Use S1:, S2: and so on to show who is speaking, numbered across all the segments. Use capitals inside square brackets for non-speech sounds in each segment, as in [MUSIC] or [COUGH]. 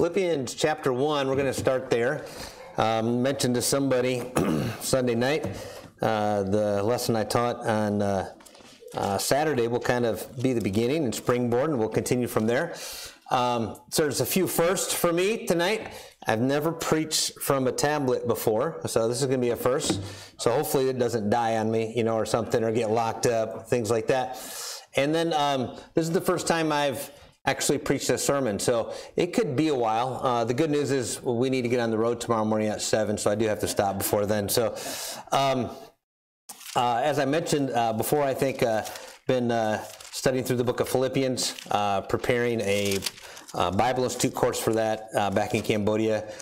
S1: Philippians chapter 1, we're going to start there. Um, mentioned to somebody [CLEARS THROAT] Sunday night, uh, the lesson I taught on uh, uh, Saturday will kind of be the beginning and springboard, and we'll continue from there. Um, so there's a few firsts for me tonight. I've never preached from a tablet before, so this is going to be a first. So hopefully it doesn't die on me, you know, or something, or get locked up, things like that. And then um, this is the first time I've actually preached a sermon. So it could be a while. Uh, the good news is we need to get on the road tomorrow morning at 7, so I do have to stop before then. So, um, uh, as I mentioned uh, before, I think uh, been uh, studying through the book of Philippians, uh, preparing a Bible Institute course for that back in Cambodia,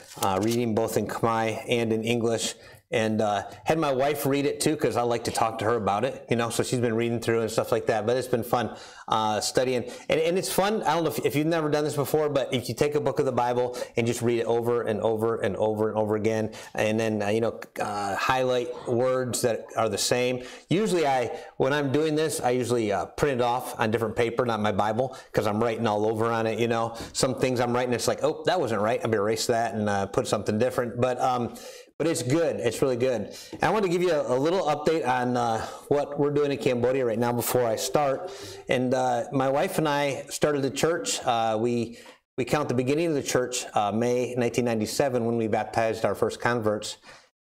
S1: reading both in Khmer and in English and uh, had my wife read it too because I like to talk to her about it, you know. So she's been reading through and stuff like that. But it's been fun uh, studying, and, and it's fun. I don't know if, if, you've never done this before, but if you take a book of the Bible and just read it over and over and over and over again, and then uh, you know uh, highlight words that are the same. Usually, I when I'm doing this, I usually uh, print it off on different paper, not my Bible, because I'm writing all over on it. You know, some things I'm writing, it's like, oh, that wasn't right. I'm gonna erase that and uh, put something different. But um, but it's good. It's really good. And I want to give you a, a little update on uh, what we're doing in Cambodia right now before I start. And uh, my wife and I started the church. Uh, we we count the beginning of the church uh, May 1997 when we baptized our first converts.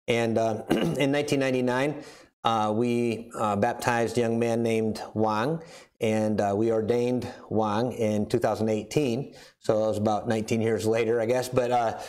S1: And uh, [CLEARS THROAT] in 1999, uh, we baptized a young man named Wang, and we ordained Wang in 2018. So it was about 19 years later, I guess. But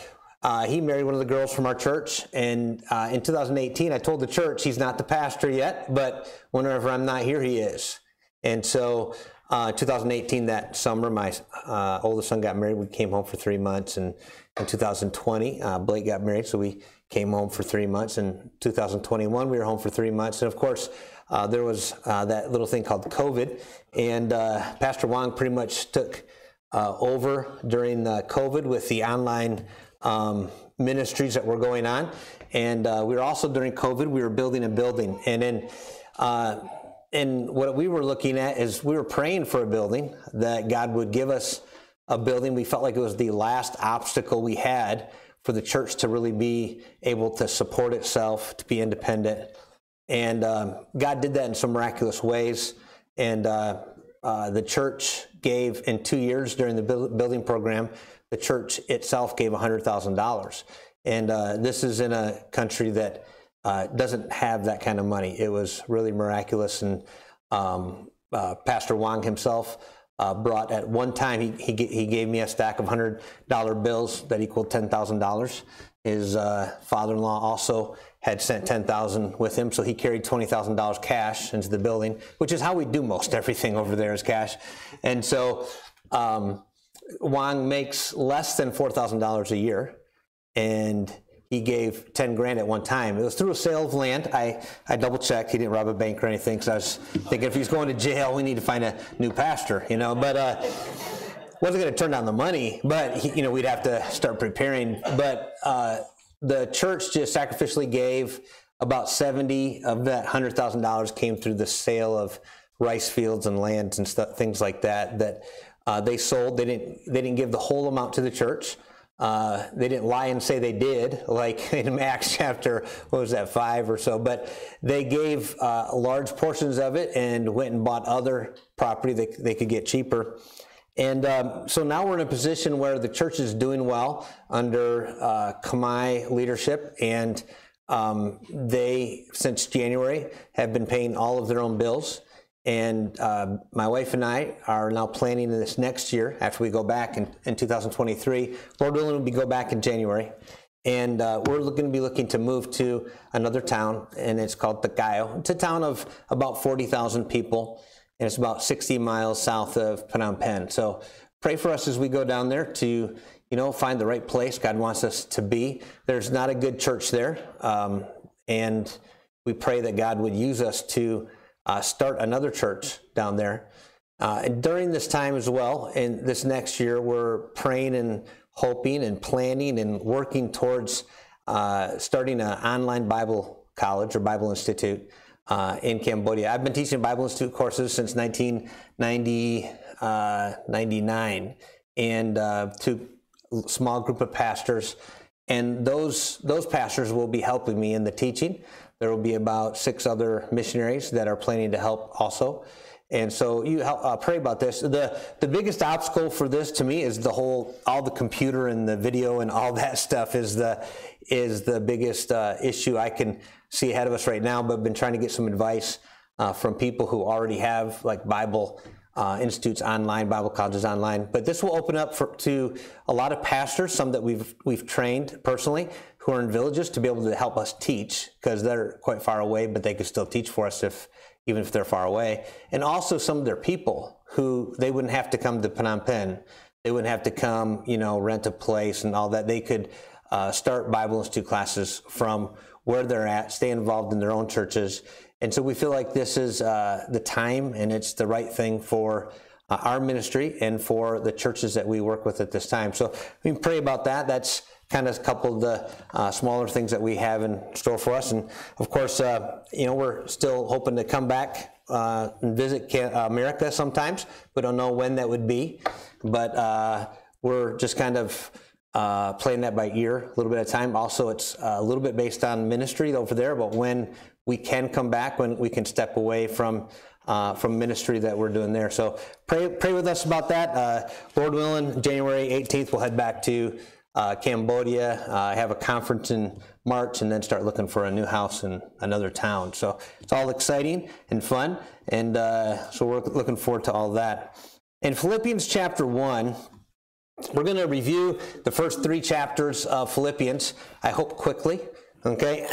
S1: uh, he married one of the girls from our church, and uh, in 2018, I told the church he's not the pastor yet, but whenever I'm not here, he is. And so, uh, 2018, that summer, my uh, oldest son got married. We came home for three months, and in 2020, uh, Blake got married, so we came home for three months. In 2021, we were home for three months, and of course, uh, there was that little thing called COVID, and Pastor Wang pretty much took over during COVID with the online um, ministries that were going on. And uh, we were also during COVID, we were building a building. And then, uh, and what we were looking at is we were praying for a building that God would give us a building. We felt like it was the last obstacle we had for the church to really be able to support itself, to be independent. And um, God did that in some miraculous ways. And uh, uh the church gave in two years during the building program the church itself gave $100,000. And uh, this is in a country that uh, doesn't have that kind of money. It was really miraculous. And um, uh, Pastor Wang himself uh, brought at one time, he, he, he, gave me a stack of $100 bills that equaled $10,000. His uh, father in law also had sent 10000 with him, so he carried $20,000 cash into the building, which is how we do most [LAUGHS] everything over there is cash. And so, um, Wang makes less than four thousand dollars a year, and he gave ten grand at one time. It was through a sale of land. I, I double checked. He didn't rob a bank or anything. So I was thinking if he's going to jail, we need to find a new pastor, you know. But uh, wasn't going to turn down the money. But he, you know, we'd have to start preparing. But uh, the church just sacrificially gave about seventy of that hundred thousand dollars came through the sale of rice fields and lands and stuff, things like that. That uh, they sold. They didn't. They didn't give the whole amount to the church. Uh, they didn't lie and say they did, [LAUGHS] like in Acts chapter, what was that, five or so. But they gave uh, large portions of it and went and bought other property that they could get cheaper. And um, so now we're in a position where the church is doing well under uh, Khmer leadership, and um, they, since January, have been paying all of their own bills. And uh, my wife and I are now planning this next year after we go back in, in 2023. Lord willing, we go back in January. And uh, we're going to be looking to move to another town, and it's called Takeo. It's a town of about 40,000 people, and it's about 60 miles south of Phnom Penh. So pray for us as we go down there to, you know, find the right place God wants us to be. There's not a good church there, um, and we pray that God would use us to uh, start another church down there. Uh, and during this time as well, and this next year, we're praying and hoping and planning and working towards uh, starting an online Bible college or Bible Institute uh, in Cambodia. I've been teaching Bible Institute courses since 1999, uh, and uh, to small group of pastors, and those those pastors will be helping me in the teaching. There will be about six other missionaries that are planning to help also. And so you help, uh, pray about this. The the biggest obstacle for this to me is the whole all the computer and the video and all [LAUGHS] that stuff is the is the biggest uh, issue I can see ahead of us right now. But I've been trying to get some advice uh, from people who already have like Bible uh, institutes online, Bible colleges online. But this will open up for, to a lot of pastors, some that we've we've trained personally, who are in villages to be able to help us teach because they're quite far away, but they could still teach for us if even if they're far away. And also some of their people who they wouldn't have to come to Phnom Penh. They wouldn't have to come, you know, rent a place and all that. They could uh, start Bible Institute classes from where they're at, stay involved in their own churches. And so we feel like this is uh, the time and it's the right thing for uh, our ministry and for the churches that we work with at this time. So we pray about that. That's kind of a couple of the uh, smaller things that we have in store for us. And of course, uh, you know, we're still hoping to come back uh, and visit America sometimes. We don't know when that would be, but uh, we're just kind of uh, playing that by ear a little bit a time. Also, it's uh, a little bit based on ministry over there, but when we can come back, when we can step away from uh, from ministry that we're doing there. So pray pray with us about that. Uh, Lord willing, January 18th, we'll head back to uh, Cambodia. Uh, I have a conference in March and then start looking for a new house in another town. So it's all exciting and fun. And uh, so we're looking forward to all that. In Philippians chapter 1, we're going to review the first three chapters of Philippians, I hope quickly. Okay,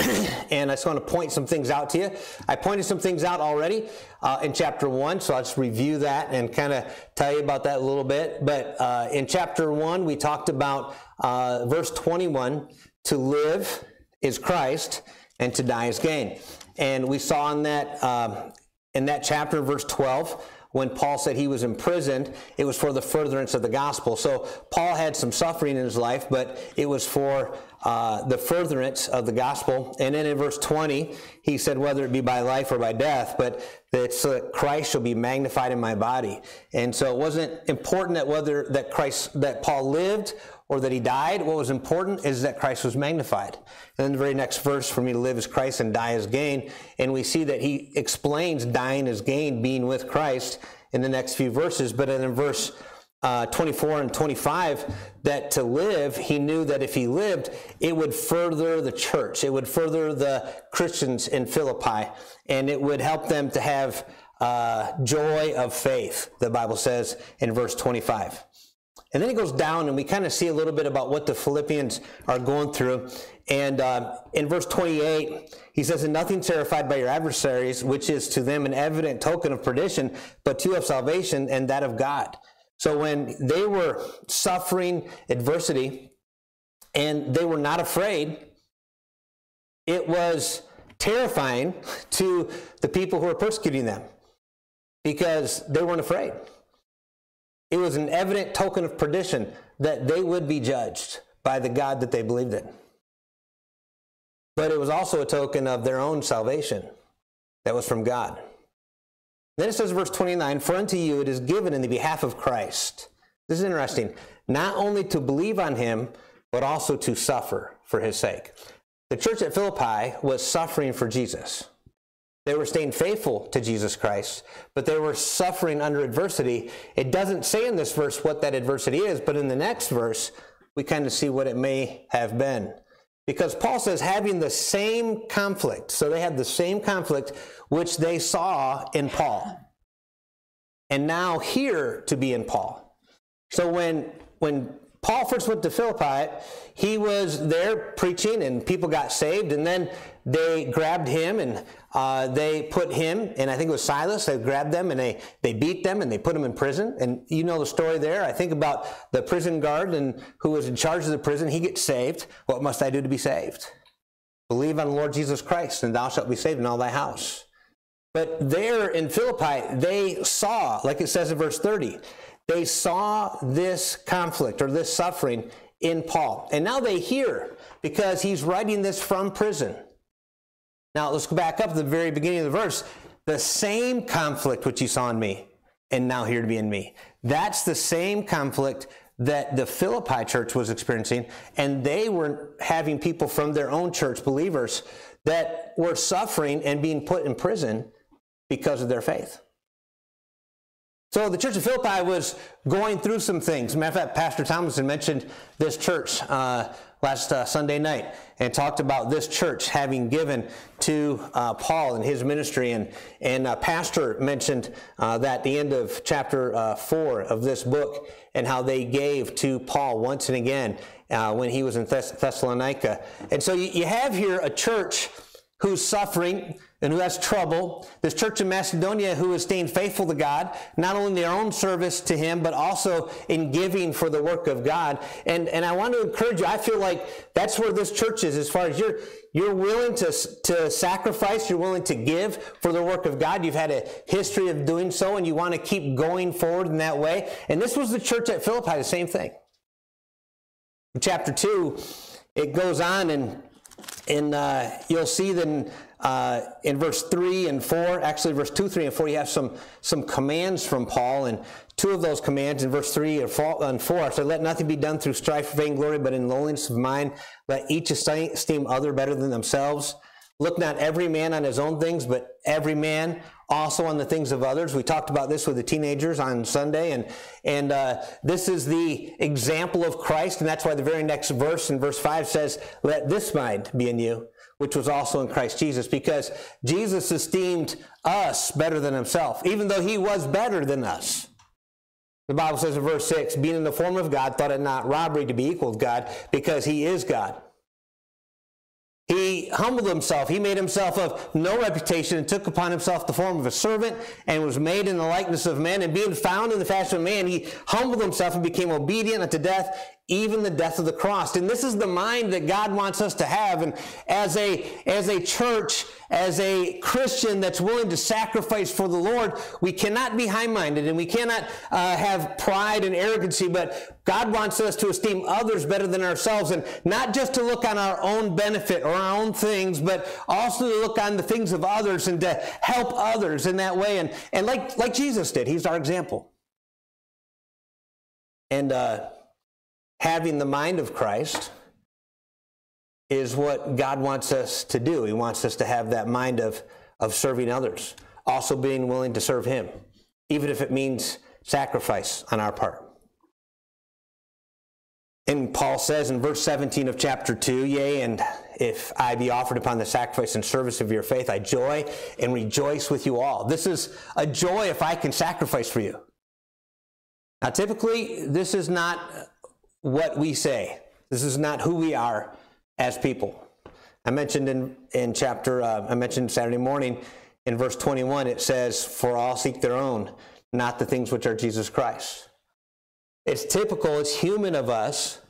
S1: [CLEARS THROAT] and I just want to point some things out to you. I pointed some things out already uh, in chapter one, so I'll just review that and kind of tell you about that a little bit. But uh, in chapter one, we talked about uh, verse 21 to live is Christ, and to die is gain. And we saw in that, um, in that chapter, verse 12, when Paul said he was imprisoned, it was for the furtherance of the gospel. So Paul had some suffering in his life, but it was for uh, the furtherance of the gospel. And then in verse 20, he said, whether it be by life or by death, but that that Christ shall be magnified in my body. And so it wasn't important that whether that Christ, that Paul lived or that he died. What was important is that Christ was magnified. And then the very next verse, for me to live is Christ and die is gain. And we see that he explains dying is gain, being with Christ in the next few verses. But in verse uh, 24 and 25, that to live, he knew that if he lived, it would further the church. It would further the Christians in Philippi, and it would help them to have uh, joy of faith, the Bible says in verse 25. And then he goes down, and we kind of see a little bit about what the Philippians are going through. And uh, in verse 28, he says, And nothing terrified by your adversaries, which is to them an evident token of perdition, but to of salvation and that of God. So when they were suffering adversity and they were not afraid, it was terrifying [LAUGHS] to the people who were persecuting them because they weren't afraid. It was an evident token of perdition that they would be judged by the God that they believed in. But it was also a token of their own salvation that was from God. Then it says, verse 29 For unto you it is given in the behalf of Christ. This is interesting. Not only to believe on him, but also to suffer for his sake. The church at Philippi was suffering for Jesus. They were staying faithful to Jesus Christ, but they were suffering under adversity. It doesn't say in this verse what that adversity is, but in the next verse, we kind of see what it may have been. Because Paul says having the same conflict, so they had the same conflict which they saw in Paul. And now hear to be in Paul. So when when Paul first went to Philippi, he was there preaching and people got saved, and then they grabbed him and uh, they put him, and I think it was Silas, they grabbed them and they, they beat them and they put them in prison. And you know the story there. I think about the prison guard and who was in charge of the prison. He gets saved. What must I do to be saved? Believe on the Lord Jesus Christ, and thou shalt be saved in all thy house. But there in Philippi, they saw, like it says in verse 30, they saw this conflict or this suffering in Paul. And now they hear because he's writing this from prison. Now let's go back up to the very beginning of the verse. The same conflict which you saw in me, and now hear to be in me. That's the same conflict that the Philippi church was experiencing, and they were having people from their own church, believers, that were suffering and being put in prison because of their faith. So the church of Philippi was going through some things. matter of fact, Pastor Thomason mentioned this church uh, last uh, Sunday night and talked about this church having given to uh, Paul and his ministry. And, and uh, Pastor mentioned uh, that at the end of chapter uh, 4 of this book and how they gave to Paul once and again when he was in Thess- Thessalonica. And so you, you have here a church who's suffering and who has trouble. This church in Macedonia who is staying faithful to God, not only in their own service to Him, but also in giving for the work of God. And, and I want to encourage you, I feel like that's where this church is as far as you're, you're willing to, to sacrifice, you're willing to give for the work of God. You've had a history of doing so, and you want to keep going forward in that way. And this was the church at Philippi, the same thing. In chapter 2, it goes on and and uh, you'll see then uh, in verse 3 and 4, actually verse 2, 3, and 4, you have some, some commands from Paul. And two of those commands in verse 3 and 4 so let nothing be done through strife or vainglory, but in lowliness of mind, let each esteem other better than themselves. Look not every man on his own things, but every man also on the things of others. We talked about this with the teenagers on Sunday, and and uh, this is the example of Christ, and that's why the very next verse in verse five says, "Let this mind be in you." Which was also in Christ Jesus, because Jesus esteemed us better than himself, even though he was better than us. The Bible says in verse 6 being in the form of God, thought it not robbery to be equal with God, because he is God. He humbled himself. He made himself of no reputation and took upon himself the form of a servant and was made in the likeness of men. And being found in the fashion of man, he humbled himself and became obedient unto death, even the death of the cross. And this is the mind that God wants us to have. And as a, as a church, as a Christian that's willing to sacrifice for the Lord, we cannot be high minded and we cannot uh, have pride and arrogancy, but God wants us to esteem others better than ourselves and not just to look on our own benefit or our own things, but also to look on the things of others and to help others in that way. And, and like, like Jesus did, he's our example. And, uh, having the mind of Christ is what God wants us to do. He wants us to have that mind of, of serving others, also being willing to serve Him, even if it means sacrifice on our part. And Paul says in verse 17 of chapter 2, Yea, and if I be offered upon the sacrifice and service of your faith, I joy and rejoice with you all. This is a joy if I can sacrifice for you. Now, typically, this is not what we say. This is not who we are as people. I mentioned in, in chapter, uh, I mentioned Saturday morning in verse 21, it says, For all seek their own, not the things which are Jesus Christ. It's typical, it's human of us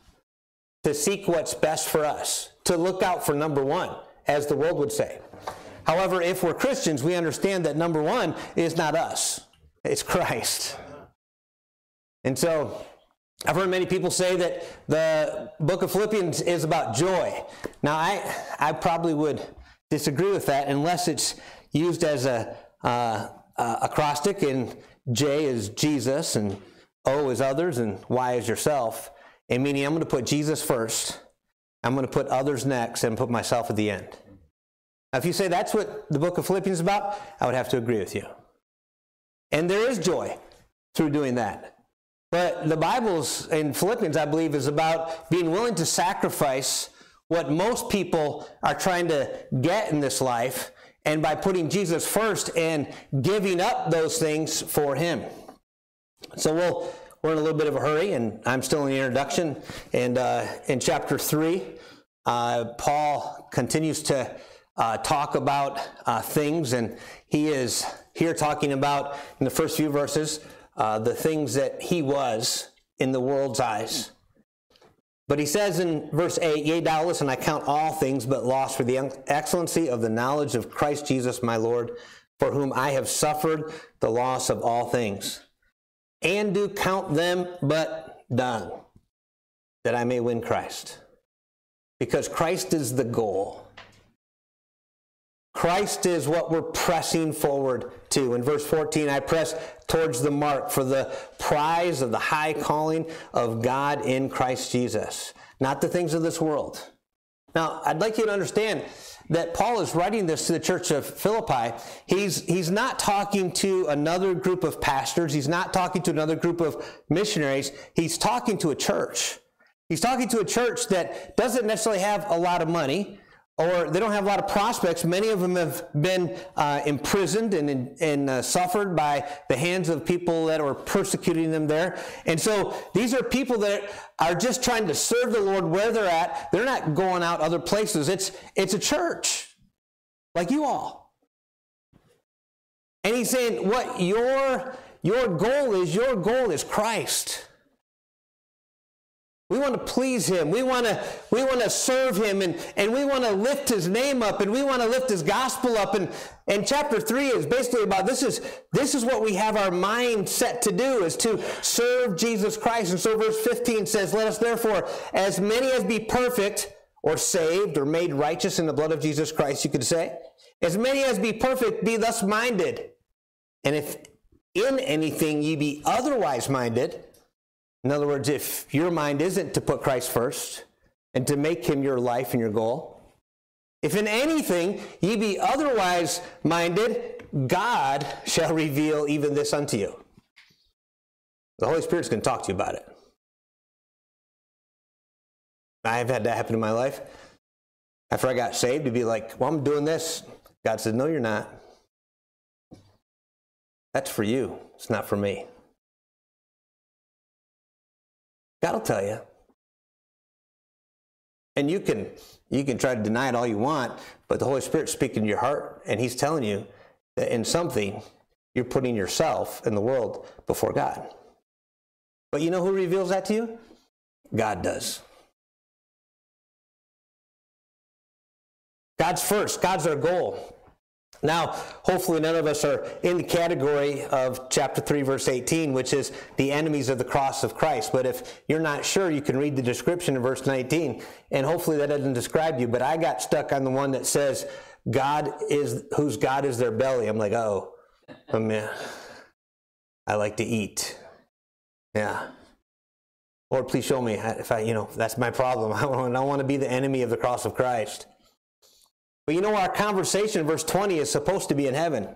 S1: to seek what's best for us, to look out for number one, as the world would say. However, if we're Christians, we understand that number one is not us, it's Christ. And so, I've heard many people say that the book of Philippians is about joy. Now, I, I probably would disagree with that unless it's used as a uh, uh, acrostic, and J is Jesus, and O is others, and Y is yourself. And meaning, I'm going to put Jesus first, I'm going to put others next, and put myself at the end. Now, if you say that's what the book of Philippians is about, I would have to agree with you. And there is joy through doing that. But the Bible's in Philippians, I believe, is about being willing to sacrifice what most people are trying to get in this life, and by putting Jesus first and giving up those things for Him. So we'll, we're in a little bit of a hurry, and I'm still in the introduction. And uh, in chapter 3, uh, Paul continues to uh, talk about uh, things, and he is here talking about, in the first few verses, uh, the things that he was in the world's eyes. But he says in verse 8, Yea, doubtless, and I count all things but loss for the excellency of the knowledge of Christ Jesus my Lord, for whom I have suffered the loss of all things, and do count them but dung, that I may win Christ. Because Christ is the goal. Christ is what we're pressing forward to. In verse 14, I press towards the mark for the prize of the high calling of God in Christ Jesus, not the things of this world. Now, I'd like you to understand that Paul is writing this to the church of Philippi. He's, he's not talking to another group of pastors. He's not talking to another group of missionaries. He's talking to a church. He's talking to a church that doesn't necessarily have a lot of money or they don't have a lot of prospects. Many of them have been uh, imprisoned and, and uh, suffered by the hands of people that are persecuting them there. And so these are people that are just trying to serve the Lord where they're at. They're not going out other places. It's, it's a church like you all. And he's saying what your, your goal is, your goal is Christ. We want to please him. We want to, we want to serve him and, and we want to lift his name up and we want to lift his gospel up. And, and chapter three is basically about this is, this is what we have our mind set to do is to serve Jesus Christ. And so verse 15 says, let us therefore, as many as be perfect or saved or made righteous in the blood of Jesus Christ, you could say, as many as be perfect, be thus minded. And if in anything ye be otherwise minded, in other words, if your mind isn't to put Christ first and to make him your life and your goal, if in anything ye be otherwise minded, God shall reveal even this unto you. The Holy Spirit's going to talk to you about it. I've had that happen in my life. After I got saved, to be like, well, I'm doing this. God said, no, you're not. That's for you. It's not for me. God will tell you. And you can you can try to deny it all you want, but the Holy Spirit's speaking to your heart, and He's telling you that in something you're putting yourself in the world before God. But you know who reveals that to you? God does. God's first. God's our goal. Now, hopefully, none of us are in the category of chapter 3, verse 18, which is the enemies of the cross of Christ. But if you're not sure, you can read the description in verse 19, and hopefully that doesn't describe you. But I got stuck on the one that says, God is, whose God is their belly. I'm like, oh, oh man, I like to eat. Yeah. Lord, please show me if I, you know, that's my problem. [LAUGHS] I don't want to be the enemy of the cross of Christ. But you know, our conversation verse 20 is supposed to be in heaven.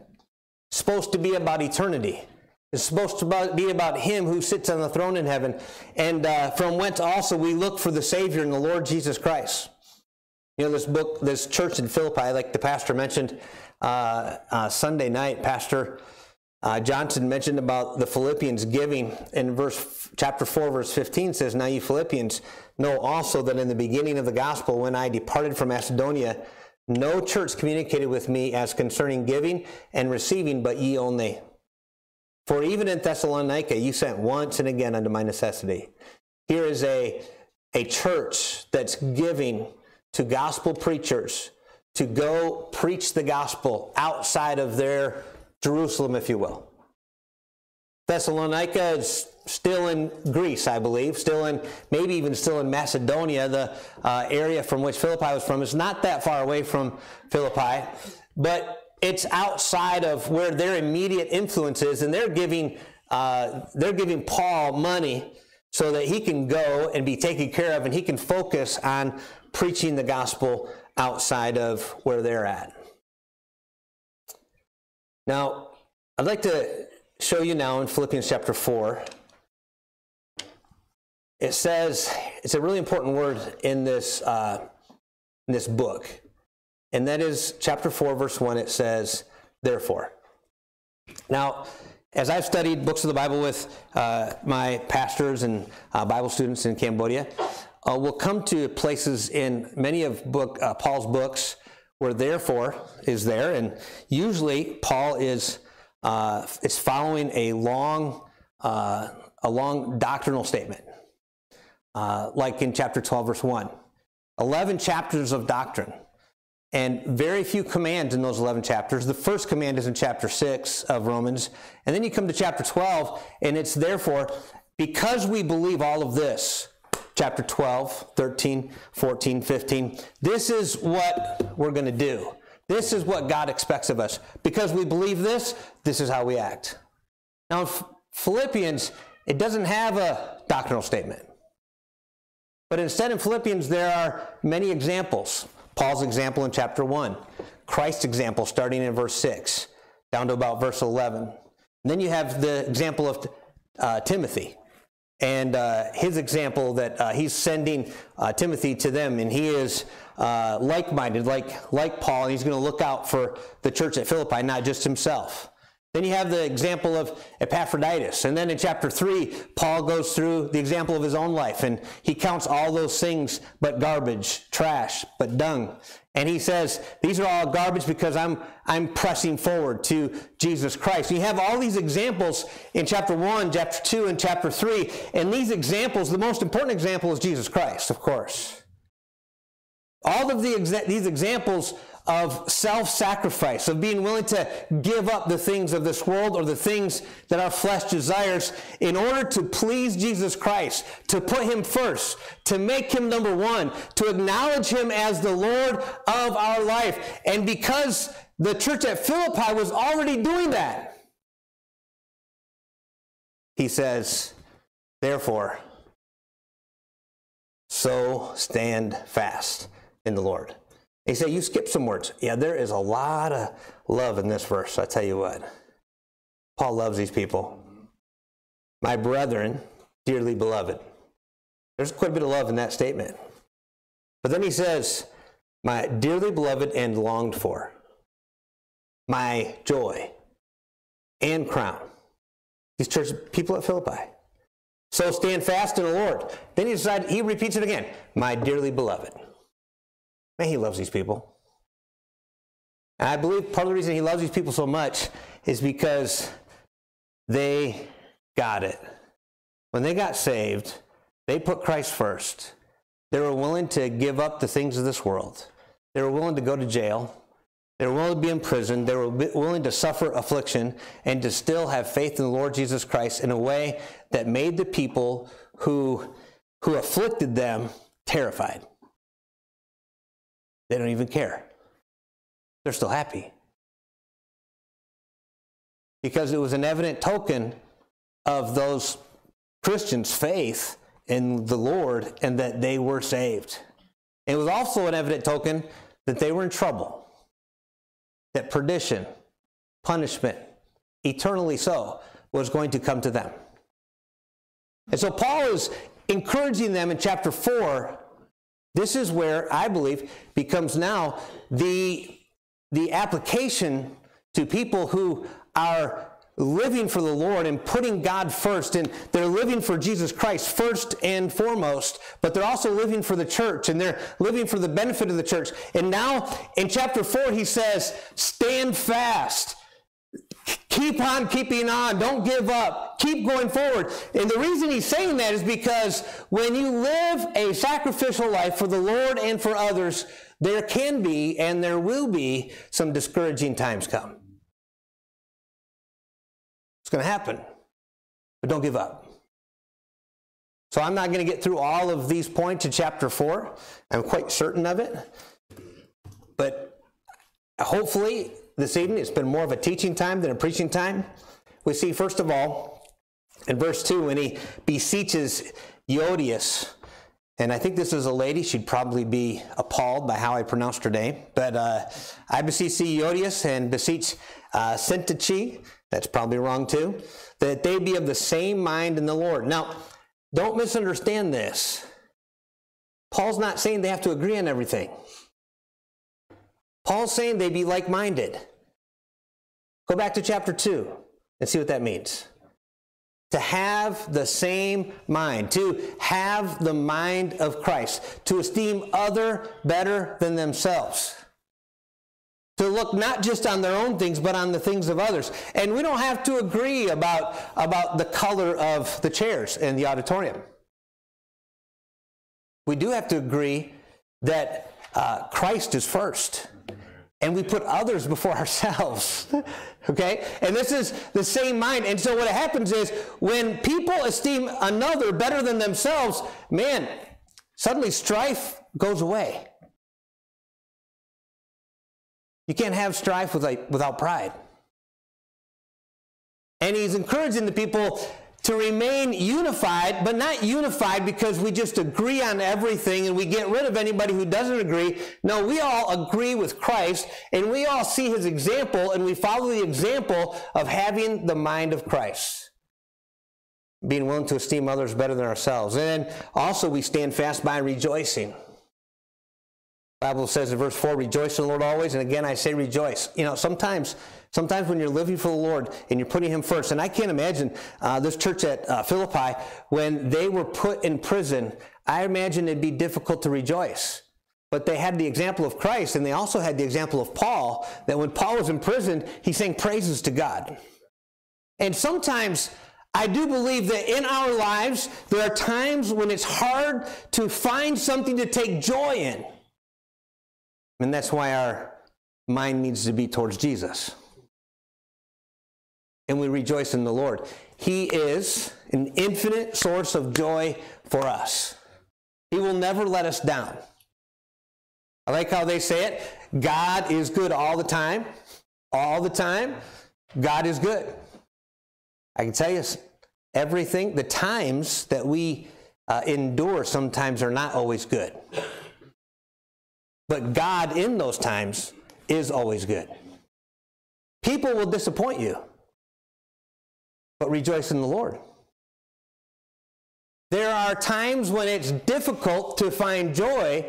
S1: It's supposed to be about eternity. It's supposed to be about Him who sits on the throne in heaven, and uh, from whence also we look for the Savior and the Lord Jesus Christ. You know, this book, this church in Philippi, like the pastor mentioned uh, uh, Sunday night, Pastor uh, Johnson mentioned about the Philippians giving in verse chapter 4, verse 15 says, Now you Philippians know also that in the beginning of the gospel, when I departed from Macedonia, no church communicated with me as concerning giving and receiving, but ye only. For even in Thessalonica, you sent once and again unto my necessity. Here is a, a church that's giving to gospel preachers to go preach the gospel outside of their Jerusalem, if you will. Thessalonica is still in Greece, I believe, still in, maybe even still in Macedonia, the uh, area from which Philippi was from. is not that far away from Philippi, but it's outside of where their immediate influence is, and they're giving, uh, they're giving Paul money so that he can go and be taken care of and he can focus on preaching the gospel outside of where they're at. Now, I'd like to show you now in Philippians chapter 4. It says, it's a really important word in this, uh, in this book. And that is chapter 4, verse 1. It says, therefore. Now, as I've studied books of the Bible with uh, my pastors and uh, Bible students in Cambodia, uh, we'll come to places in many of book, uh, Paul's books where therefore is there. And usually Paul is uh, it's following a long, uh, a long doctrinal statement, uh, like in chapter 12, verse 1. 11 chapters of doctrine, and very few commands in those 11 chapters. The first command is in chapter 6 of Romans, and then you come to chapter 12, and it's therefore, because we believe all of this, chapter 12, 13, 14, 15, this is what we're going to do. This is what God expects of us. Because we believe this, this is how we act. Now, in Philippians, it doesn't have a doctrinal statement. But instead, in Philippians, there are many examples. Paul's example in chapter 1, Christ's example starting in verse 6, down to about verse 11. And then you have the example of uh, Timothy and uh, his example that uh, he's sending uh, Timothy to them, and he is uh, like-minded, like like Paul, and he's going to look out for the church at Philippi, not just himself. Then you have the example of Epaphroditus. And then in chapter 3, Paul goes through the example of his own life and he counts all those things but garbage, trash, but dung. And he says, these are all garbage because I'm, I'm pressing forward to Jesus Christ. You have all these examples in chapter 1, chapter 2, and chapter 3. And these examples, the most important example is Jesus Christ, of course. All of the exa- these examples of self sacrifice, of being willing to give up the things of this world or the things that our flesh desires in order to please Jesus Christ, to put Him first, to make Him number one, to acknowledge Him as the Lord of our life. And because the church at Philippi was already doing that, he says, therefore, so stand fast in the Lord. He said, You skip some words. Yeah, there is a lot of love in this verse, I tell you what. Paul loves these people. My brethren, dearly beloved. There's quite a bit of love in that statement. But then he says, My dearly beloved and longed for, my joy and crown. These church people at Philippi. So stand fast in the Lord. Then he decides, he repeats it again, my dearly beloved. Man, he loves these people. And I believe part of the reason he loves these people so much is because they got it. When they got saved, they put Christ first. They were willing to give up the things of this world. They were willing to go to jail. They were willing to be in prison. They were willing to suffer affliction and to still have faith in the Lord Jesus Christ in a way that made the people who, who afflicted them terrified. They don't even care. They're still happy. Because it was an evident token of those Christians' faith in the Lord and that they were saved. It was also an evident token that they were in trouble, that perdition, punishment, eternally so, was going to come to them. And so Paul is encouraging them in chapter 4 this is where I believe becomes now the, the application to people who are living for the Lord and putting God first, and they're living for Jesus Christ first and foremost, but they're also living for the church and they're living for the benefit of the church. And now in chapter 4, he says, Stand fast Keep on keeping on. Don't give up. Keep going forward. And the reason he's saying that is because when you live a sacrificial life for the Lord and for others, there can be and there will be some discouraging times come. It's going to happen. But don't give up. So I'm not going to get through all of these points in chapter 4. I'm quite certain of it. But hopefully this evening. It's been more of a teaching time than a preaching time. We see, first of all, in verse 2, when he beseeches Euodias, and I think this is a lady, she'd probably be appalled by how I pronounced her name, but uh, I beseech Euodias and beseech uh, that's probably wrong too, that they be of the same mind in the Lord. Now, don't misunderstand this. Paul's not saying they have to agree on everything. Paul's saying they be like minded. Go back to chapter 2 and see what that means. To have the same mind, to have the mind of Christ, to esteem other better than themselves, to look not just on their own things, but on the things of others. And we don't have to agree about, about the color of the chairs in the auditorium. We do have to agree that uh, Christ is first and we put others before [LAUGHS] ourselves. okay? And this is the same mind. And so what happens is when people esteem another better than themselves, man, suddenly strife goes away. You can't have strife without, pride. And he's encouraging the people to remain unified, but not unified because we just agree on everything and we get rid of anybody who doesn't agree. No, we all agree with Christ and we all see his example and we follow the example of having the mind of Christ. Being willing to esteem others better than ourselves. And also we stand fast by rejoicing. Bible says in verse 4, rejoice in the Lord always. And again, I say rejoice. You know, sometimes, sometimes when you're living for the Lord and you're putting Him first, and I can't imagine uh, this church at uh, Philippi, when they were put in prison, I imagine it'd be difficult to rejoice. But they had the example of Christ, and they also had the example of Paul, that when Paul was in prison, he sang praises to God. And sometimes, I do believe that in our lives, there are times when it's hard to find something to take joy in. And that's why our mind needs to be towards Jesus. And we rejoice in the Lord. He is an infinite source of joy for us. He will never let us down. I like how they say it God is good all the time. All the time, God is good. I can tell you everything, the times that we uh, endure sometimes are not always good. But God in those times is always good. People will disappoint you, but rejoice in the Lord. There are times when it's difficult to find joy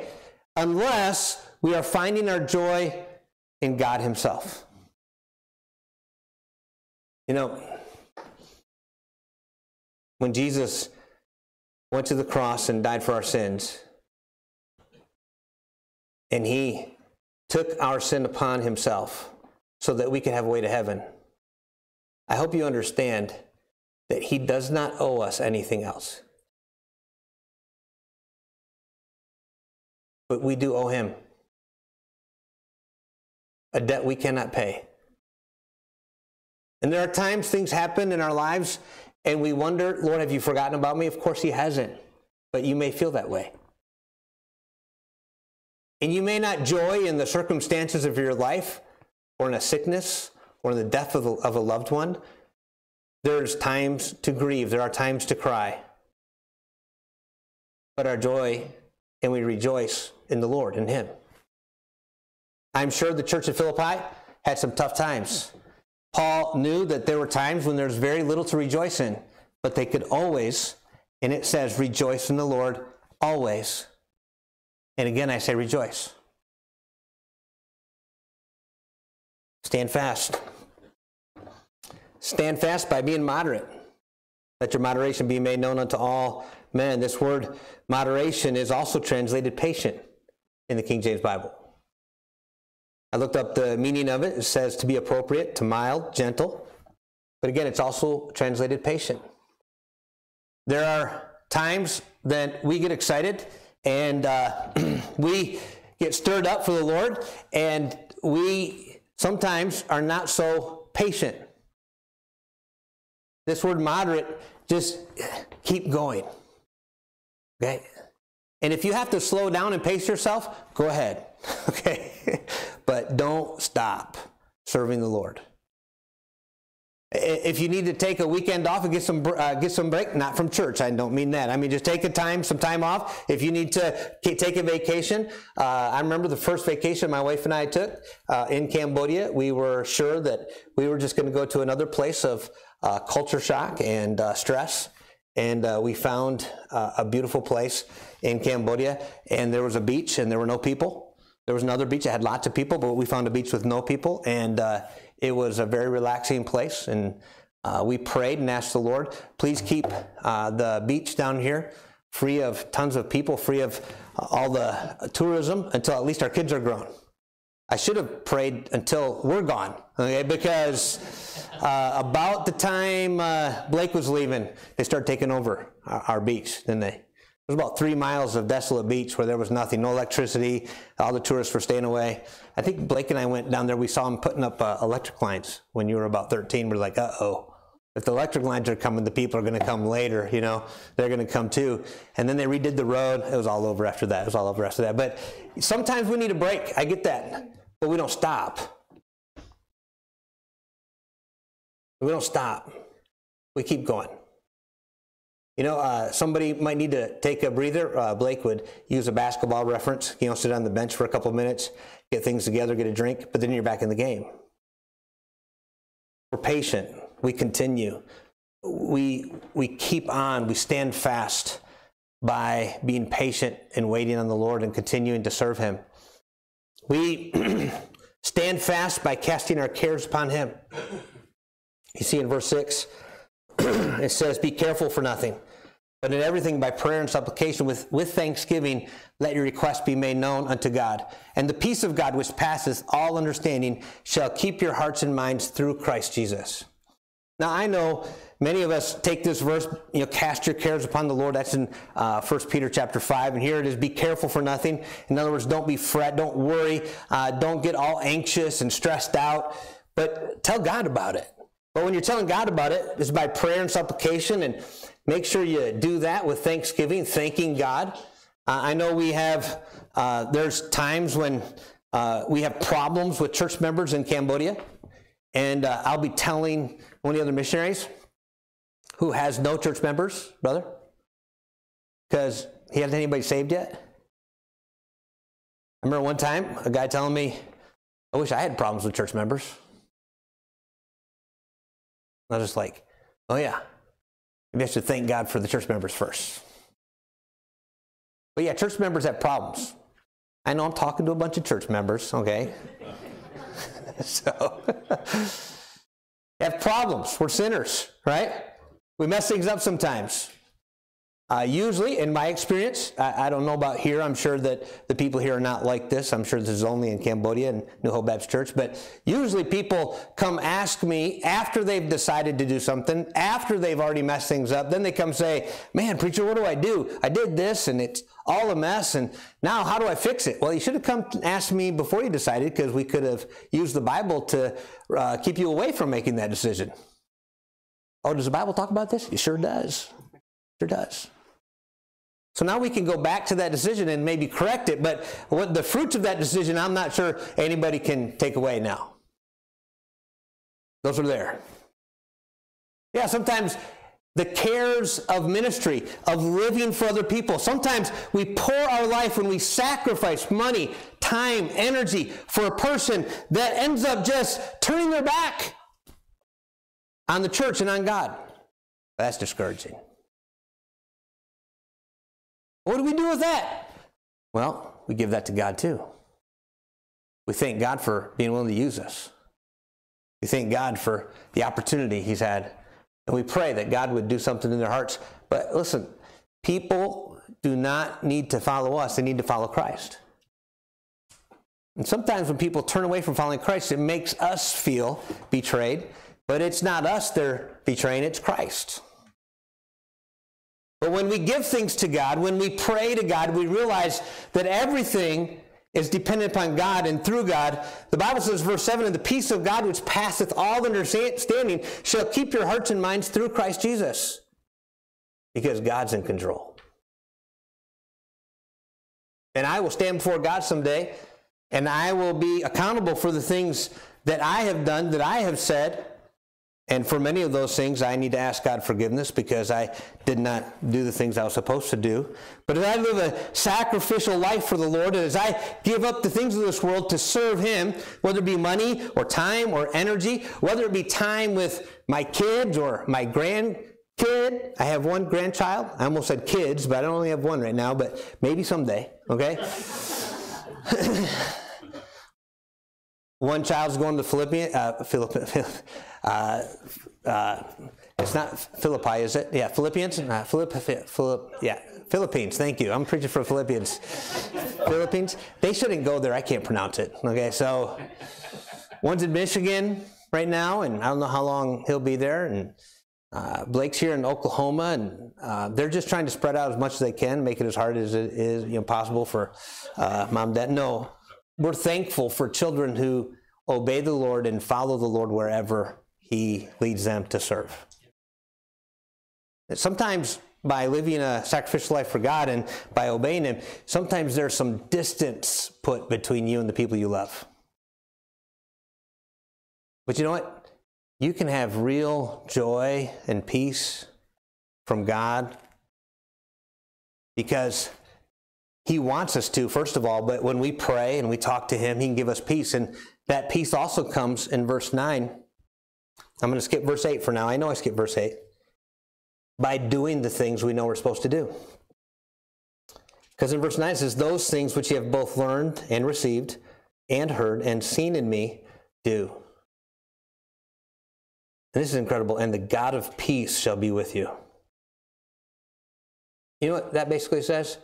S1: unless we are finding our joy in God Himself. You know, when Jesus went to the cross and died for our sins, and he took our sin upon himself so that we could have a way to heaven. I hope you understand that he does not owe us anything else. But we do owe him a debt we cannot pay. And there are times things happen in our lives and we wonder, Lord, have you forgotten about me? Of course, he hasn't. But you may feel that way. And you may not joy in the circumstances of your life or in a sickness or in the death of a, of a loved one. There's times to grieve, there are times to cry. But our joy and we rejoice in the Lord, in Him. I'm sure the church of Philippi had some tough times. Paul knew that there were times when there's very little to rejoice in, but they could always, and it says, rejoice in the Lord always. And again, I say rejoice. Stand fast. Stand fast by being moderate. Let your moderation be made known unto all men. This word moderation is also translated patient in the King James Bible. I looked up the meaning of it. It says to be appropriate, to mild, gentle. But again, it's also translated patient. There are times that we get excited and uh, [CLEARS THROAT] we get stirred up for the Lord, and we sometimes are not so patient. This word moderate, just keep going. Okay? And if you have to slow down and pace yourself, go ahead. [LAUGHS] Okay? but don't stop serving the Lord. If you need to take a weekend off and get some uh, get some break, not from church. I don't mean that. I mean just take a time, some time off. If you need to take a vacation, uh, I remember the first vacation my wife and I took uh, in Cambodia. We were sure that we were just going to go to another place of uh, culture shock and uh, stress, and uh, we found a beautiful place in Cambodia, and there was a beach, and there were no people. There was another beach that had lots of people, but we found a beach with no people, and it was a very relaxing place, and uh, we prayed and asked the Lord, please keep uh, the beach down here free of tons of people, free of uh, all the tourism until at least our kids are grown. I should have prayed until we're gone, okay? Because uh, about the time uh, Blake was leaving, they started taking over our, our beach, didn't they? There was about three miles of desolate beach where there was nothing, no electricity. All the tourists were staying away. I think Blake and I went down there. We saw them putting up uh, electric lines when you were about 13. We're like, uh oh. If the electric lines are coming, the people are going to come later, you know, they're going to come too. And then they redid the road. It was all over after that. It was all over after that. But sometimes we need a break. I get that. But we don't stop. We don't stop. We keep going. You know, uh, somebody might need to take a breather. Uh, Blake would use a basketball reference. You know, sit on the bench for a couple of minutes, get things together, get a drink, but then you're back in the game. We're patient. We continue. We, we keep on. We stand fast by being patient and waiting on the Lord and continuing to serve Him. We [CLEARS THROAT] stand fast by casting our cares upon Him. You see in verse 6, [CLEARS THROAT] it says, Be careful for nothing but in everything by prayer and supplication with, with thanksgiving, let your requests be made known unto God. And the peace of God, which passeth all understanding, shall keep your hearts and minds through Christ Jesus. Now, I know many of us take this verse, you know, cast your cares upon the Lord. That's in uh, 1 Peter chapter 5. And here it is, be careful for nothing. In other words, don't be fret, don't worry, uh, don't get all anxious and stressed out, but tell God about it. But when you're telling God about it, it's by prayer and supplication and Make sure you do that with thanksgiving, thanking God. Uh, I know we have, uh, there's times when uh, we have problems with church members in Cambodia, and uh, I'll be telling one of the other missionaries who has no church members, brother, because he hasn't anybody saved yet. I remember one time a guy telling me, I wish I had problems with church members. I was just like, oh yeah, Maybe I should thank God for the church members first. But yeah, church members have problems. I know I'm talking to a bunch of church members, okay? [LAUGHS] so, [LAUGHS] have problems. We're sinners, right? We mess things up sometimes. Uh, usually, in my experience, I, I, don't know about here. I'm sure that the people here are not like this. I'm sure this is only in Cambodia and New Hope Baptist Church. But usually, people come ask me after they've decided to do something, after they've already messed things up. Then they come say, "Man, preacher, what do I do? I did this, and it's all a mess. And now, how do I fix it?" Well, you should have come and asked me before you decided, because we could have used the Bible to uh, keep you away from making that decision. Oh, does the Bible talk about this? It sure does. It sure does. So now we can go back to that decision and maybe correct it, but what the fruits of that decision, I'm not sure anybody can take away now. Those are there. Yeah, sometimes the cares of ministry, of living for other people. Sometimes we pour our life when we sacrifice money, time, energy for a person that ends up just turning their back on the church and on God. That's discouraging. What do we do with that? Well, we give that to God too. We thank God for being willing to use us. We thank God for the opportunity He's had. And we pray that God would do something in their hearts. But listen, people do not need to follow us, they need to follow Christ. And sometimes when people turn away from following Christ, it makes us feel betrayed. But it's not us they're betraying, it's Christ. But when we give things to God, when we pray to God, we realize that everything is dependent upon God and through God. The Bible says, verse 7, and the peace of God which passeth all understanding shall keep your hearts and minds through Christ Jesus. Because God's in control. And I will stand before God someday, and I will be accountable for the things that I have done, that I have said, and for many of those things, I need to ask God forgiveness because I did not do the things I was supposed to do. But as I live a sacrificial life for the Lord, and as I give up the things of this world to serve Him, whether it be money or time or energy, whether it be time with my kids or my grandkid, I have one grandchild. I almost said kids, but I only have one right now, but maybe someday, okay? [LAUGHS] one child's going to Philippians, uh, Philipp, [LAUGHS] uh, uh, it's not Philippi, is it? Yeah, Philippians? Uh, Philipp, Philipp, yeah, Philippines, thank you. I'm preaching for Philippians. Philippines, they shouldn't go there. I can't pronounce it. Okay, so one's in Michigan right now, and I don't know how long he'll be there. And uh, Blake's here in Oklahoma, and uh, they're just trying to spread out as much as they can, make it as hard as it is you know, possible for uh, mom, dad. No, we're thankful for children who obey the Lord and follow the Lord wherever He leads them to serve. Sometimes by living a sacrificial life for God and by obeying Him, sometimes there's some distance put between you and the people you love. But you know what? You can have real joy and peace from God because He wants us to, first of all, but when we pray and we talk to Him, He can give us peace. And that peace also comes in verse 9. I'm going to skip verse 8 for now. I know I skipped verse 8. By doing the things we know we're supposed to do. Because in verse 9 it says, Those things which you have both learned and received and heard and seen in me, do. And this is incredible. And the God of peace shall be with you. You know what that basically says?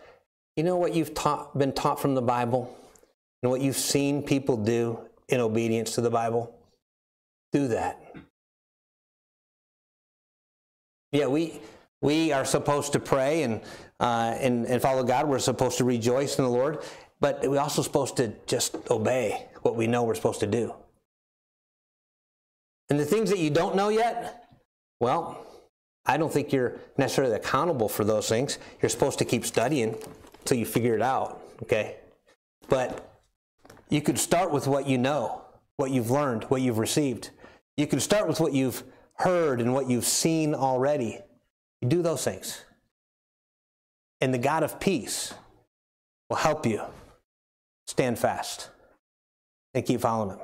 S1: You know what you've taught, been taught from the Bible and what you've seen people do in obedience to the Bible? Do that. Yeah, we, we are supposed to pray and, uh, and, and follow God. We're supposed to rejoice in the Lord, but we're also supposed to just obey what we know we're supposed to do. And the things that you don't know yet, well, I don't think you're necessarily accountable for those things. You're supposed to keep studying until you figure it out, okay? But you could start with what you know, what you've learned, what you've received. You can start with what you've heard and what you've seen already. You do those things. And the God of peace will help you stand fast and keep following Him.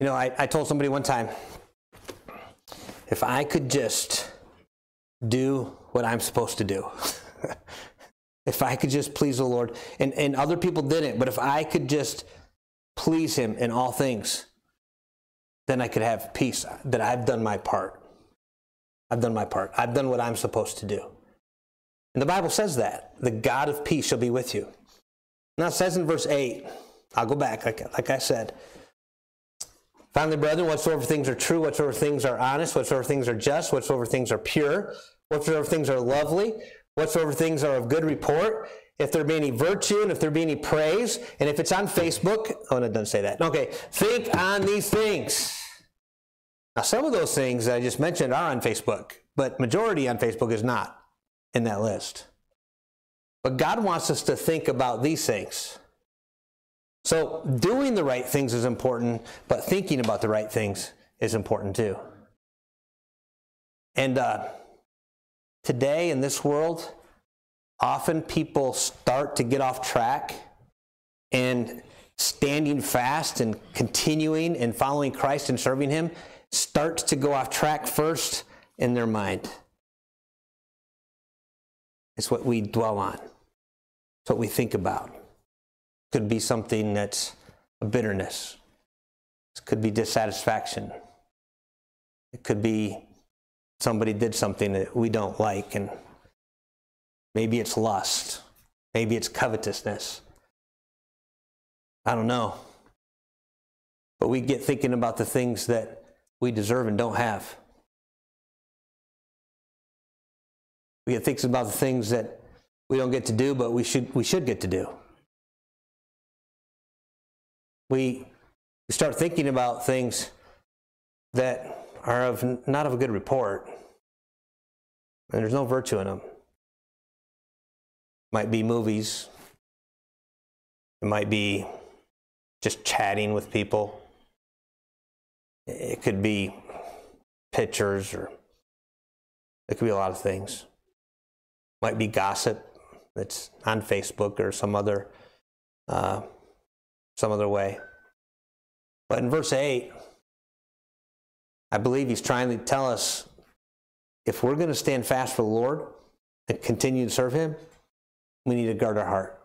S1: You know, I, I told somebody one time if I could just do what I'm supposed to do, [LAUGHS] [LAUGHS] if I could just please the Lord, and, and other people didn't, but if I could just please Him in all things, then I could have peace that I've done my part. I've done my part. I've done what I'm supposed to do. And the Bible says that. The God of peace shall be with you. Now it says in verse 8, I'll go back, like, like I said. Finally, brethren, whatsoever things are true, whatsoever things are honest, whatsoever things are just, whatsoever things are pure, whatsoever things are lovely, whatsoever things are of good report, if there be any virtue and if there be any praise, and if it's on Facebook, oh, no, it doesn't say that. Okay, think on these things. Now, some of those things that I just mentioned are on Facebook, but majority on Facebook is not in that list. But God wants us to think about these things. So, doing the right things is important, but thinking about the right things is important too. And uh, today in this world, often people start to get off track and standing fast and continuing and following Christ and serving Him starts to go off track first in their mind. It's what we dwell on, it's what we think about could be something that's a bitterness. It could be dissatisfaction. It could be somebody did something that we don't like, and maybe it's lust. Maybe it's covetousness. I don't know. But we get thinking about the things that we deserve and don't have. We get thinking about the things that we don't get to do, but we should, we should get to do we start thinking about things that are of not of a good report, and there's no virtue in them. Might be movies. It might be just chatting with people. It could be pictures, or it could be a lot of things. Might be gossip that's on Facebook or some other uh, some other way. But in verse 8, I believe he's trying to tell us if we're going to stand fast for the Lord and continue to serve him, we need to guard our heart.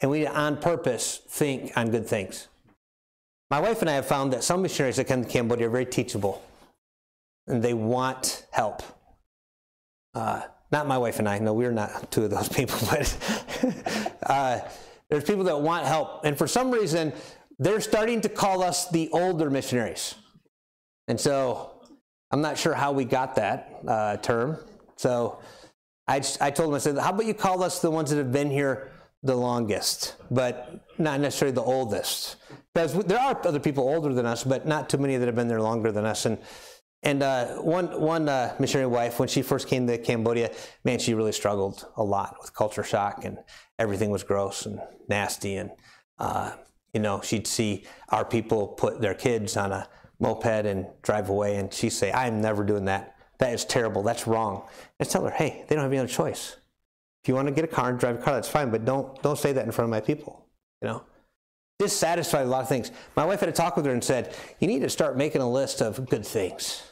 S1: And we need to on purpose think on good things. My wife and I have found that some missionaries that come to Cambodia are very teachable and they want help. Uh, not my wife and I, no, we're not two of those [LAUGHS] people, but uh, there's people that want help. And for some reason, they're starting to call us the older missionaries. And so I'm not sure how we got that uh, term. So I, I told him, I said, how about you call us the ones that have been here the longest, but not necessarily the oldest? Because there are other people older than us, but not too many that have been there longer than us. And and uh, one one uh, missionary wife, when she first came to Cambodia, man, she really struggled a lot with culture shock, and everything was gross and nasty, and uh, you know, she'd see our people put their kids on a moped and drive away, and she'd say, I'm never doing that. That is terrible. That's wrong. I tell her, hey, they don't have any other choice. If you want to get a car and drive a car, that's fine, but don't don't say that in front of my people. You know, dissatisfied a lot of things. My wife had a talk with her and said, you need to start making a list of good things.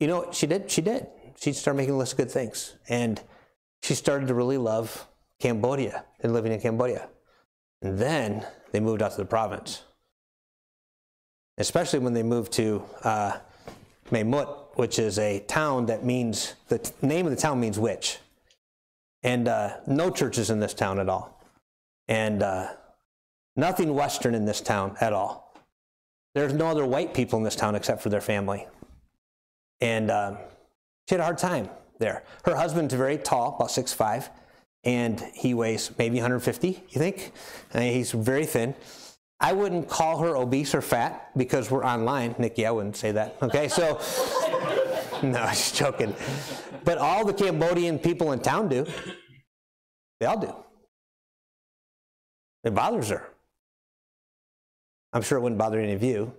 S1: You know what she did? She did. She started making a list of good things, and she started to really love Cambodia and living in Cambodia. And then they moved out to the province, especially when they moved to uh, which is a town that means the name of the town means witch, and uh, no churches in this town at all, and uh, nothing Western in this town at all. There's no other white people in this town except for their family, and um, she had a hard time there. Her husband's very tall, about six five, and he weighs maybe 150. You think? And he's very thin. I wouldn't call her obese or fat because we're online. Nikki, I wouldn't say that. Okay, so [LAUGHS] no, just joking. But all the Cambodian people in town do. They all do. It bothers her. I'm sure it wouldn't bother any of you,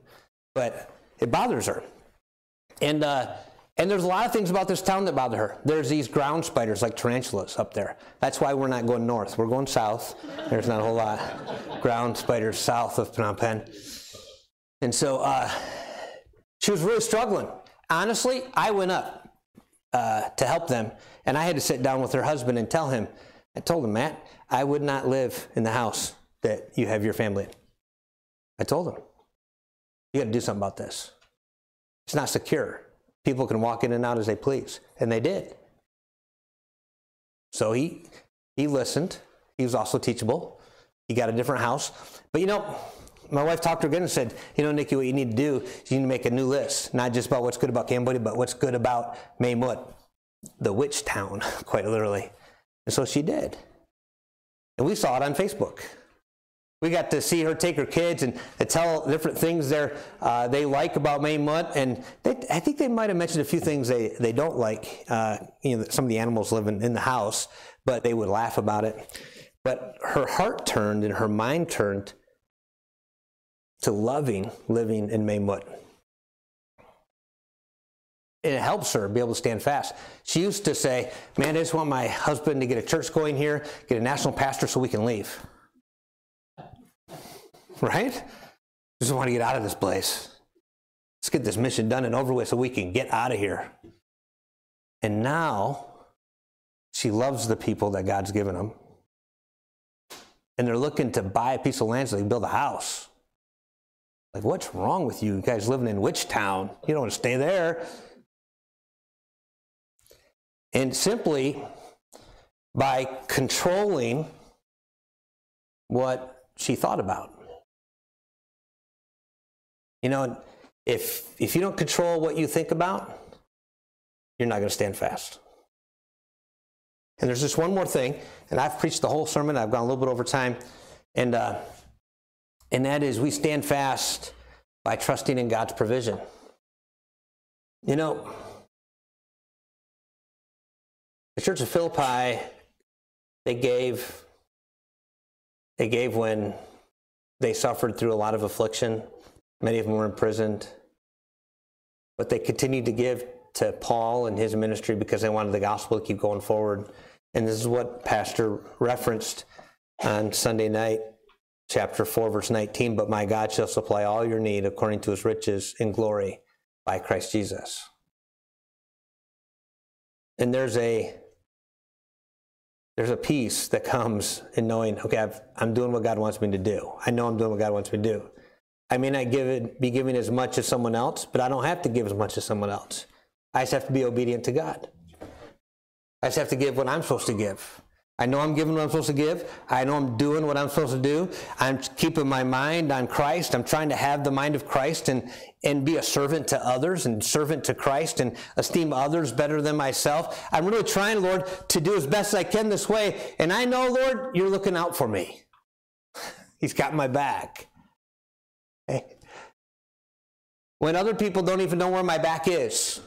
S1: but it bothers her. And uh, and there's a lot of things about this town that bother her. There's these ground spiders like tarantulas up there. That's why we're not going north. We're going south. There's not a whole lot ground spiders south of Phnom Penh. And so uh, she was really struggling. Honestly, I went up uh, to help them, and I had to sit down with her husband and tell him. I told him, Matt, I would not live in the house that you have your family in. I told him, you got to do something about this. It's not secure. People can walk in and out as they please. And they did. So he, he listened. He was also teachable. He got a different house. But you know, my wife talked to her again and said, you know, Nikki, what you need to do is you need to make a new list, not just about what's good about Cambodia, but what's good about Mut, the witch town, [LAUGHS] quite literally. And so she did. And we saw it on Facebook. We got to see her take her kids and tell different things there uh, they like about Mae Mut, and they, I think they might have mentioned a few things they, they don't like. Uh, you know, some of the animals living in the house, but they would laugh about it. But her heart turned and her mind turned to loving living in. And it helps her be able to stand fast. She used to say, Man, I just want my husband to get a church going here, get a national pastor so we can leave right? Just want to get out of this place. Let's get this mission done and over with so we can get out of here. And now she loves the people that God's given them. And they're looking to buy a piece of land so they can build a house. Like, what's wrong with you? You guys living in witch town? You don't want to stay there. And simply by controlling what she thought about. You know, if if you don't control what you think about, you're not going to stand fast. And there's just one more thing, and I've preached the whole sermon. I've gone a little bit over time, and uh, and that is we stand fast by trusting in God's provision. You know, the Church of Philippi, they gave they gave when they suffered through a lot of affliction. Many of them were imprisoned. But they continued to give to Paul and his ministry because they wanted the gospel to keep going forward. And this is what Pastor referenced on Sunday night, chapter 4, verse 19. But my God shall supply all your need according to his riches in glory by Christ Jesus. And there's a there's a peace that comes in knowing, okay, i am doing what God wants me to do. I know I'm doing what God wants me to do. I may not give it, be giving as much as someone else, but I don't have to give as much as someone else. I just have to be obedient to God. I just have to give what I'm supposed to give. I know I'm giving what I'm supposed to give. I know I'm doing what I'm supposed to do. I'm keeping my mind on Christ. I'm trying to have the mind of Christ and, and be a servant to others and servant to Christ and esteem others better than myself. I'm really trying, Lord, to do as best I can this way. And I know, Lord, you're looking out for me. [LAUGHS] He's got my back. When other people don't even know where my back is,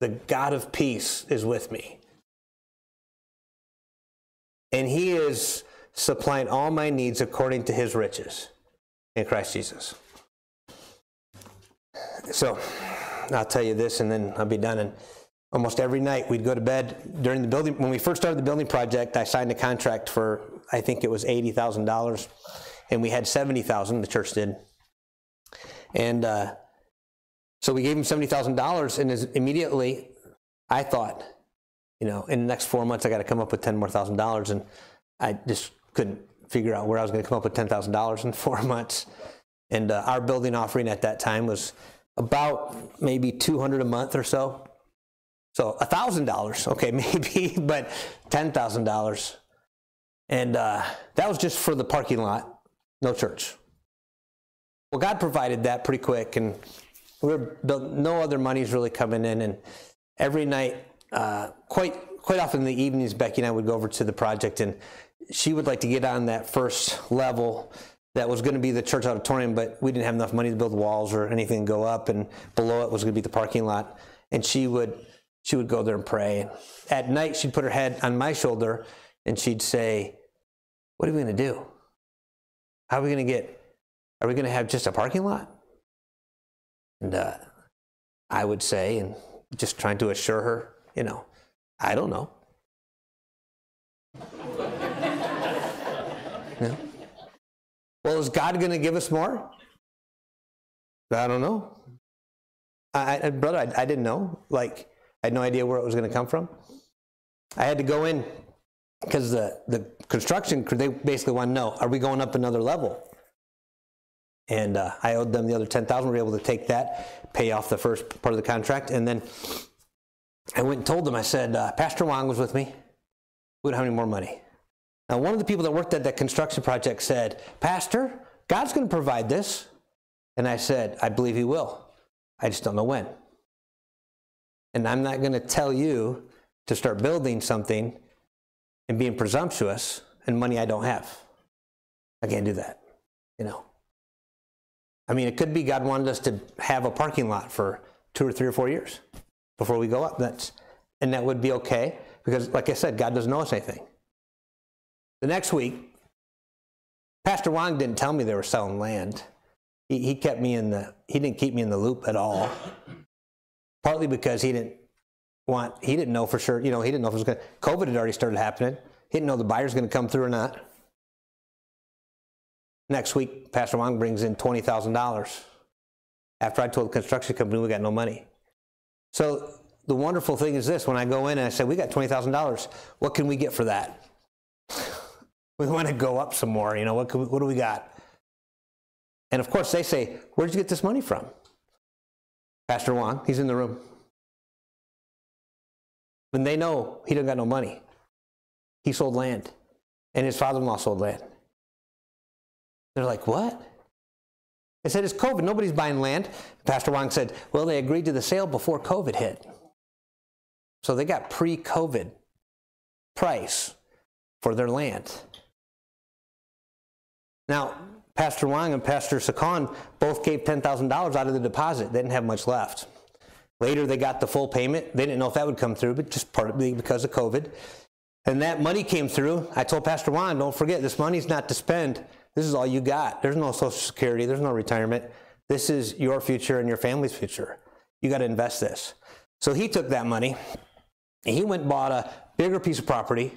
S1: the God of peace is with me. And He is supplying all my needs according to his riches in Christ Jesus. So I'll tell you this and then I'll be done. And almost every night we'd go to bed during the building. When we first started the building project, I signed a contract for, I think it was $80,000. And we had 70,000, the church did. And uh, so we gave him $70,000 and as immediately I thought, you know, in the next four months, I got to come up with 10 more thousand dollars. And I just couldn't figure out where I was going to come up with $10,000 in [LAUGHS] four months. And uh, our building offering at that time was about maybe 200 a month or so. So $1,000, okay, [LAUGHS] maybe, but $10,000. And uh, that was just for the parking lot, no church. Well, God provided that pretty quick, and we were built, no other money's really coming in. And every night, uh, quite quite often in the evenings, Becky and I would go over to the project, and she would like to get on that first level that was going to be the church auditorium, but we didn't have enough money to build walls or anything to go up, and below it was going to be the parking lot. And she would she would go there and pray. At night, she'd put her head on my shoulder, and she'd say, "What are we going to do? How are we going to get? Are we going to have just a parking lot?" And uh, I would say, and just trying to assure her, you know, I don't know. [LAUGHS] yeah. Well, is God going to give us more? I don't know. I, I brother, I, I, didn't know. Like, I had no idea where it was going to come from. I had to go in because the, the construction crew, they basically want to know, are we going up another level? And uh, I owed them the other 10000 We were able to take that, pay off the first part of the contract. And then I went and told them, I said, uh, Pastor Wang was with me. We don't have any more money. Now, one of the people that worked at that construction project said, Pastor, God's going to provide this. And I said, I believe He will. I just don't know when. And I'm not going to tell you to start building something and being presumptuous and money I don't have. I can't do that, you know. I mean, it could be God wanted us to have a parking lot for two or three or four years before we go up. That's, and that would be okay because, like I said, God doesn't know us anything. The next week, Pastor Wang didn't tell me they were selling land. He, he kept me in the, he didn't keep me in the loop at all. Partly because he didn't want, he didn't know for sure, you know, he didn't know if it was going to, COVID had already started happening. He didn't know the buyer's going to come through or not. Next week, Pastor Wang brings in $20,000. After I told the construction company we got no money. So the wonderful thing is this when I go in and I say, We got $20,000, what can we get for that? [LAUGHS] We want to go up some more. You know, what, we, what do we got? And of course, they say, Where'd you get this money from? Pastor Wang, he's in the room. When they know he doesn't got no money, he sold land, and his father in law sold land. They're like, What? I said, It's COVID. Nobody's buying land. Pastor Wang said, Well, they agreed to the sale before COVID hit. So they got pre COVID price for their land. Now, Pastor Wang and Pastor Sakan both gave $10,000 out of the deposit. They didn't have much left. Later, they got the full payment. They didn't know if that would come through, but just partly because of COVID. And that money came through. I told Pastor Wang, don't forget, this money's not to spend. This is all you got. There's no Social Security, there's no retirement. This is your future and your family's future. You got to invest this. So he took that money and he went and bought a bigger piece of property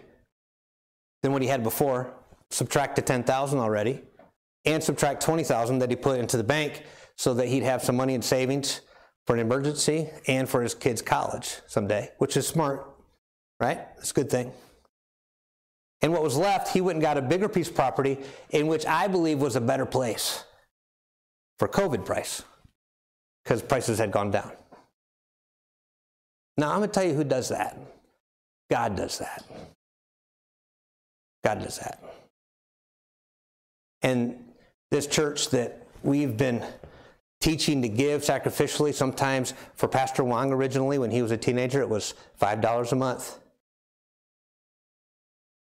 S1: than what he had before subtract the 10,000 already and subtract 20,000 that he put into the bank so that he'd have some money in savings for an emergency and for his kids' college someday, which is smart, right? It's a good thing. And what was left, he went and got a bigger piece of property in which I believe was a better place for COVID price because prices had gone down. Now, I'm going to tell you who does that. God does that. God does that. And this church that we've been teaching to give sacrificially, sometimes for Pastor Wang originally, when he was a teenager, it was $5 a month.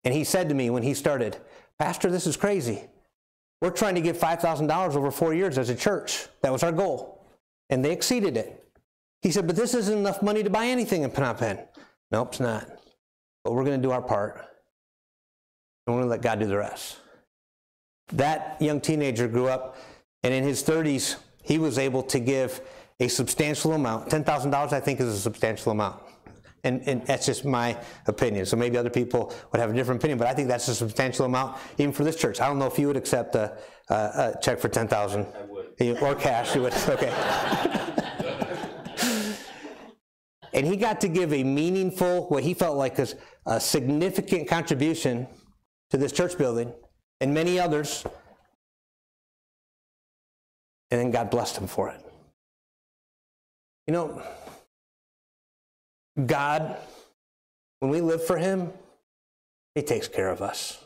S1: And he said to me when he started, Pastor, this is crazy. We're trying to give $5,000 over four years as a church. That was our goal. And they exceeded it. He said, But this isn't enough money to buy anything in Phnom Penh. Nope, it's not. But we're going to do our part. and we're going to let God do the rest. That young teenager grew up, and in his 30s, he was able to give a substantial amount. $10,000, I think, is a substantial amount. And, and, that's just my opinion. So maybe other people would have a different opinion, but I think that's a substantial amount, even for this church. I don't know if you would accept a, a, a check for 10000 I would. Or cash, you would. Okay. [LAUGHS] and he got to give a meaningful, what he felt like was a significant contribution to this church building and many others. And then God blessed him for it. You know, God, when we live for Him, He takes care of us.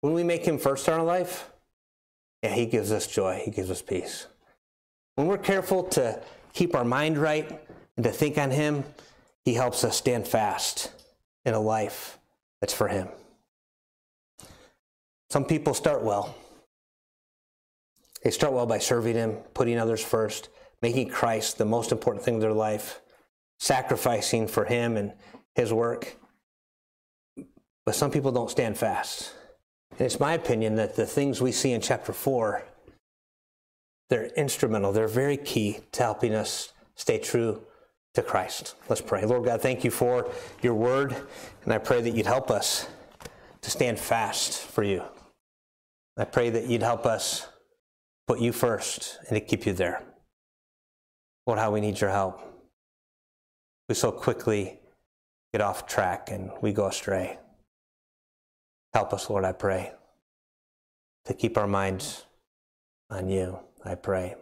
S1: When we make Him first in our life, yeah, He gives us joy, He gives us peace. When we're careful to keep our mind right and to think on Him, He helps us stand fast in a life that's for Him. Some people start well. They start well by serving Him, putting others first, making Christ the most important thing in their life sacrificing for him and his work. But some people don't stand fast. And it's my opinion that the things we see in chapter 4 they're instrumental. They're very key to helping us stay true to Christ. Let's pray. Lord God, thank you for your word, and I pray that you'd help us to stand fast for you. I pray that you'd help us put you first and to keep you there. Lord, how we need your help we so quickly get off track and we go astray. Help us, Lord, I pray, to keep our minds on you, I pray.